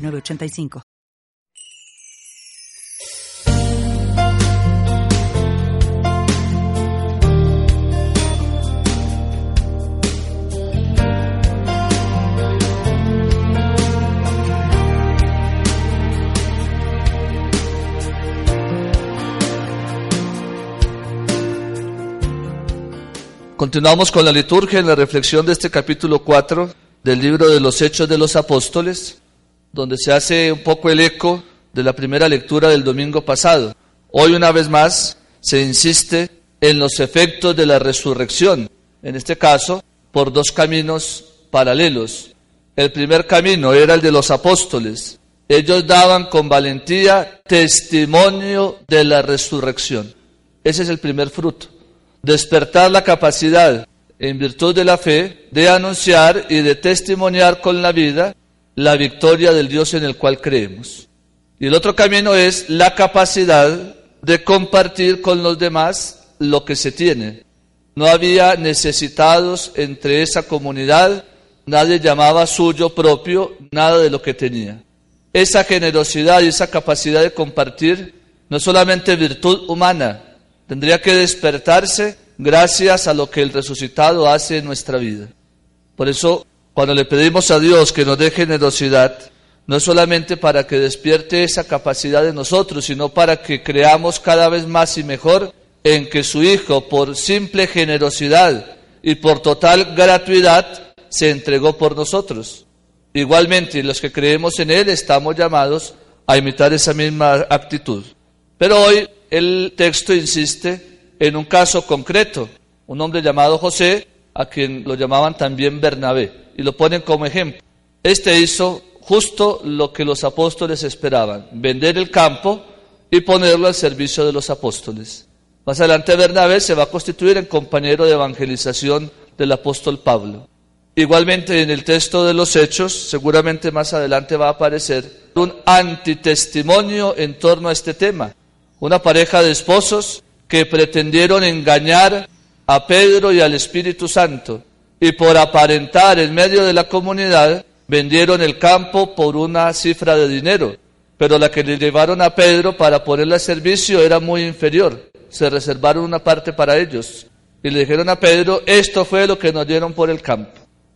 985. Continuamos con la liturgia en la reflexión de este capítulo 4 del libro de los Hechos de los Apóstoles donde se hace un poco el eco de la primera lectura del domingo pasado. Hoy una vez más se insiste en los efectos de la resurrección, en este caso por dos caminos paralelos. El primer camino era el de los apóstoles. Ellos daban con valentía testimonio de la resurrección. Ese es el primer fruto. Despertar la capacidad, en virtud de la fe, de anunciar y de testimoniar con la vida la victoria del Dios en el cual creemos. Y el otro camino es la capacidad de compartir con los demás lo que se tiene. No había necesitados entre esa comunidad, nadie llamaba suyo propio nada de lo que tenía. Esa generosidad y esa capacidad de compartir no es solamente virtud humana, tendría que despertarse gracias a lo que el resucitado hace en nuestra vida. Por eso cuando le pedimos a Dios que nos dé generosidad, no es solamente para que despierte esa capacidad de nosotros, sino para que creamos cada vez más y mejor en que su Hijo, por simple generosidad y por total gratuidad, se entregó por nosotros. Igualmente, los que creemos en Él estamos llamados a imitar esa misma actitud. Pero hoy el texto insiste en un caso concreto, un hombre llamado José, a quien lo llamaban también Bernabé y lo ponen como ejemplo. Este hizo justo lo que los apóstoles esperaban, vender el campo y ponerlo al servicio de los apóstoles. Más adelante Bernabé se va a constituir en compañero de evangelización del apóstol Pablo. Igualmente en el texto de los Hechos, seguramente más adelante va a aparecer un antitestimonio en torno a este tema. Una pareja de esposos que pretendieron engañar a Pedro y al Espíritu Santo y por aparentar en medio de la comunidad vendieron el campo por una cifra de dinero, pero la que le llevaron a Pedro para ponerle a servicio era muy inferior. Se reservaron una parte para ellos y le dijeron a Pedro, esto fue lo que nos dieron por el campo.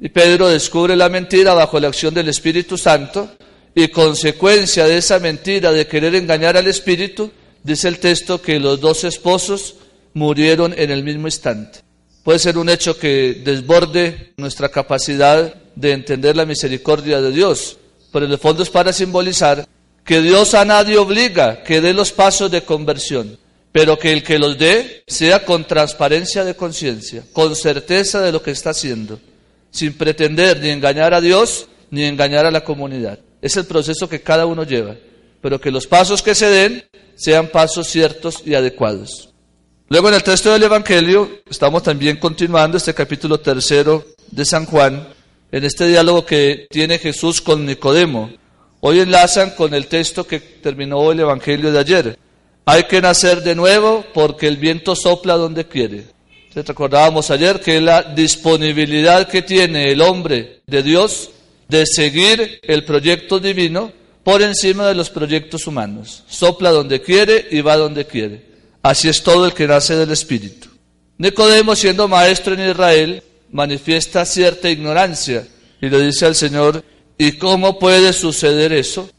Y Pedro descubre la mentira bajo la acción del Espíritu Santo y consecuencia de esa mentira de querer engañar al Espíritu, dice el texto que los dos esposos murieron en el mismo instante. Puede ser un hecho que desborde nuestra capacidad de entender la misericordia de Dios, pero en el fondo es para simbolizar que Dios a nadie obliga que dé los pasos de conversión, pero que el que los dé sea con transparencia de conciencia, con certeza de lo que está haciendo, sin pretender ni engañar a Dios ni engañar a la comunidad. Es el proceso que cada uno lleva, pero que los pasos que se den sean pasos ciertos y adecuados. Luego en el texto del Evangelio estamos también continuando este capítulo tercero de San Juan, en este diálogo que tiene Jesús con Nicodemo. Hoy enlazan con el texto que terminó el Evangelio de ayer. Hay que nacer de nuevo porque el viento sopla donde quiere. Recordábamos ayer que la disponibilidad que tiene el hombre de Dios de seguir el proyecto divino por encima de los proyectos humanos. Sopla donde quiere y va donde quiere. Así es todo el que nace del Espíritu. Nicodemo, siendo maestro en Israel, manifiesta cierta ignorancia y le dice al Señor, ¿y cómo puede suceder eso?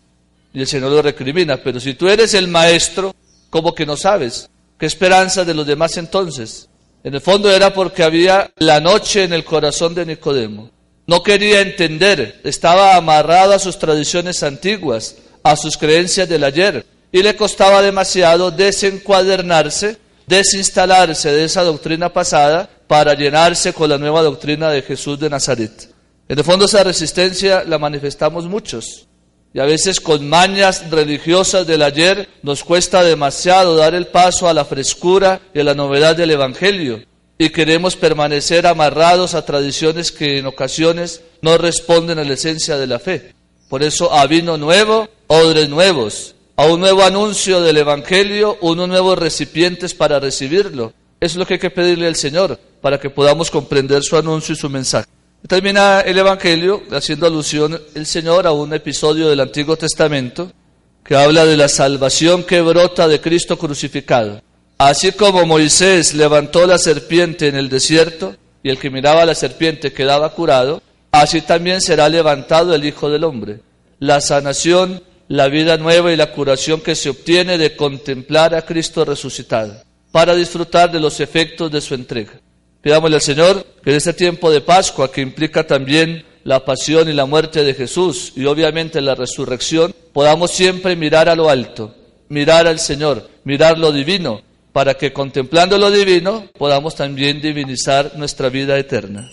Y el Señor lo recrimina, pero si tú eres el maestro, ¿cómo que no sabes? ¿Qué esperanza de los demás entonces? En el fondo era porque había la noche en el corazón de Nicodemo. No quería entender, estaba amarrado a sus tradiciones antiguas, a sus creencias del ayer, y le costaba demasiado desencuadernarse, desinstalarse de esa doctrina pasada para llenarse con la nueva doctrina de Jesús de Nazaret. En el fondo esa resistencia la manifestamos muchos. Y a veces con mañas religiosas del ayer nos cuesta demasiado dar el paso a la frescura y a la novedad del Evangelio. Y queremos permanecer amarrados a tradiciones que en ocasiones no responden a la esencia de la fe. Por eso a vino nuevo, odres nuevos, a un nuevo anuncio del Evangelio, unos nuevos recipientes para recibirlo. Es lo que hay que pedirle al Señor para que podamos comprender su anuncio y su mensaje. Termina el Evangelio haciendo alusión el Señor a un episodio del Antiguo Testamento que habla de la salvación que brota de Cristo crucificado. Así como Moisés levantó la serpiente en el desierto y el que miraba a la serpiente quedaba curado, así también será levantado el Hijo del Hombre. La sanación, la vida nueva y la curación que se obtiene de contemplar a Cristo resucitado para disfrutar de los efectos de su entrega. Pidámosle al Señor que en este tiempo de Pascua, que implica también la pasión y la muerte de Jesús y obviamente la resurrección, podamos siempre mirar a lo alto, mirar al Señor, mirar lo divino, para que contemplando lo divino podamos también divinizar nuestra vida eterna.